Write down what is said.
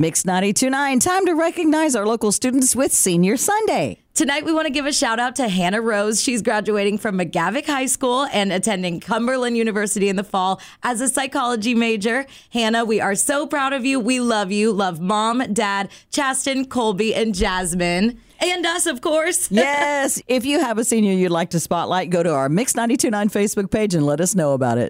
Mix 929, time to recognize our local students with Senior Sunday. Tonight, we want to give a shout out to Hannah Rose. She's graduating from McGavock High School and attending Cumberland University in the fall as a psychology major. Hannah, we are so proud of you. We love you. Love mom, dad, Chastan, Colby, and Jazmine. And us, of course. yes. If you have a senior you'd like to spotlight, go to our Mix 929 Facebook page and let us know about it.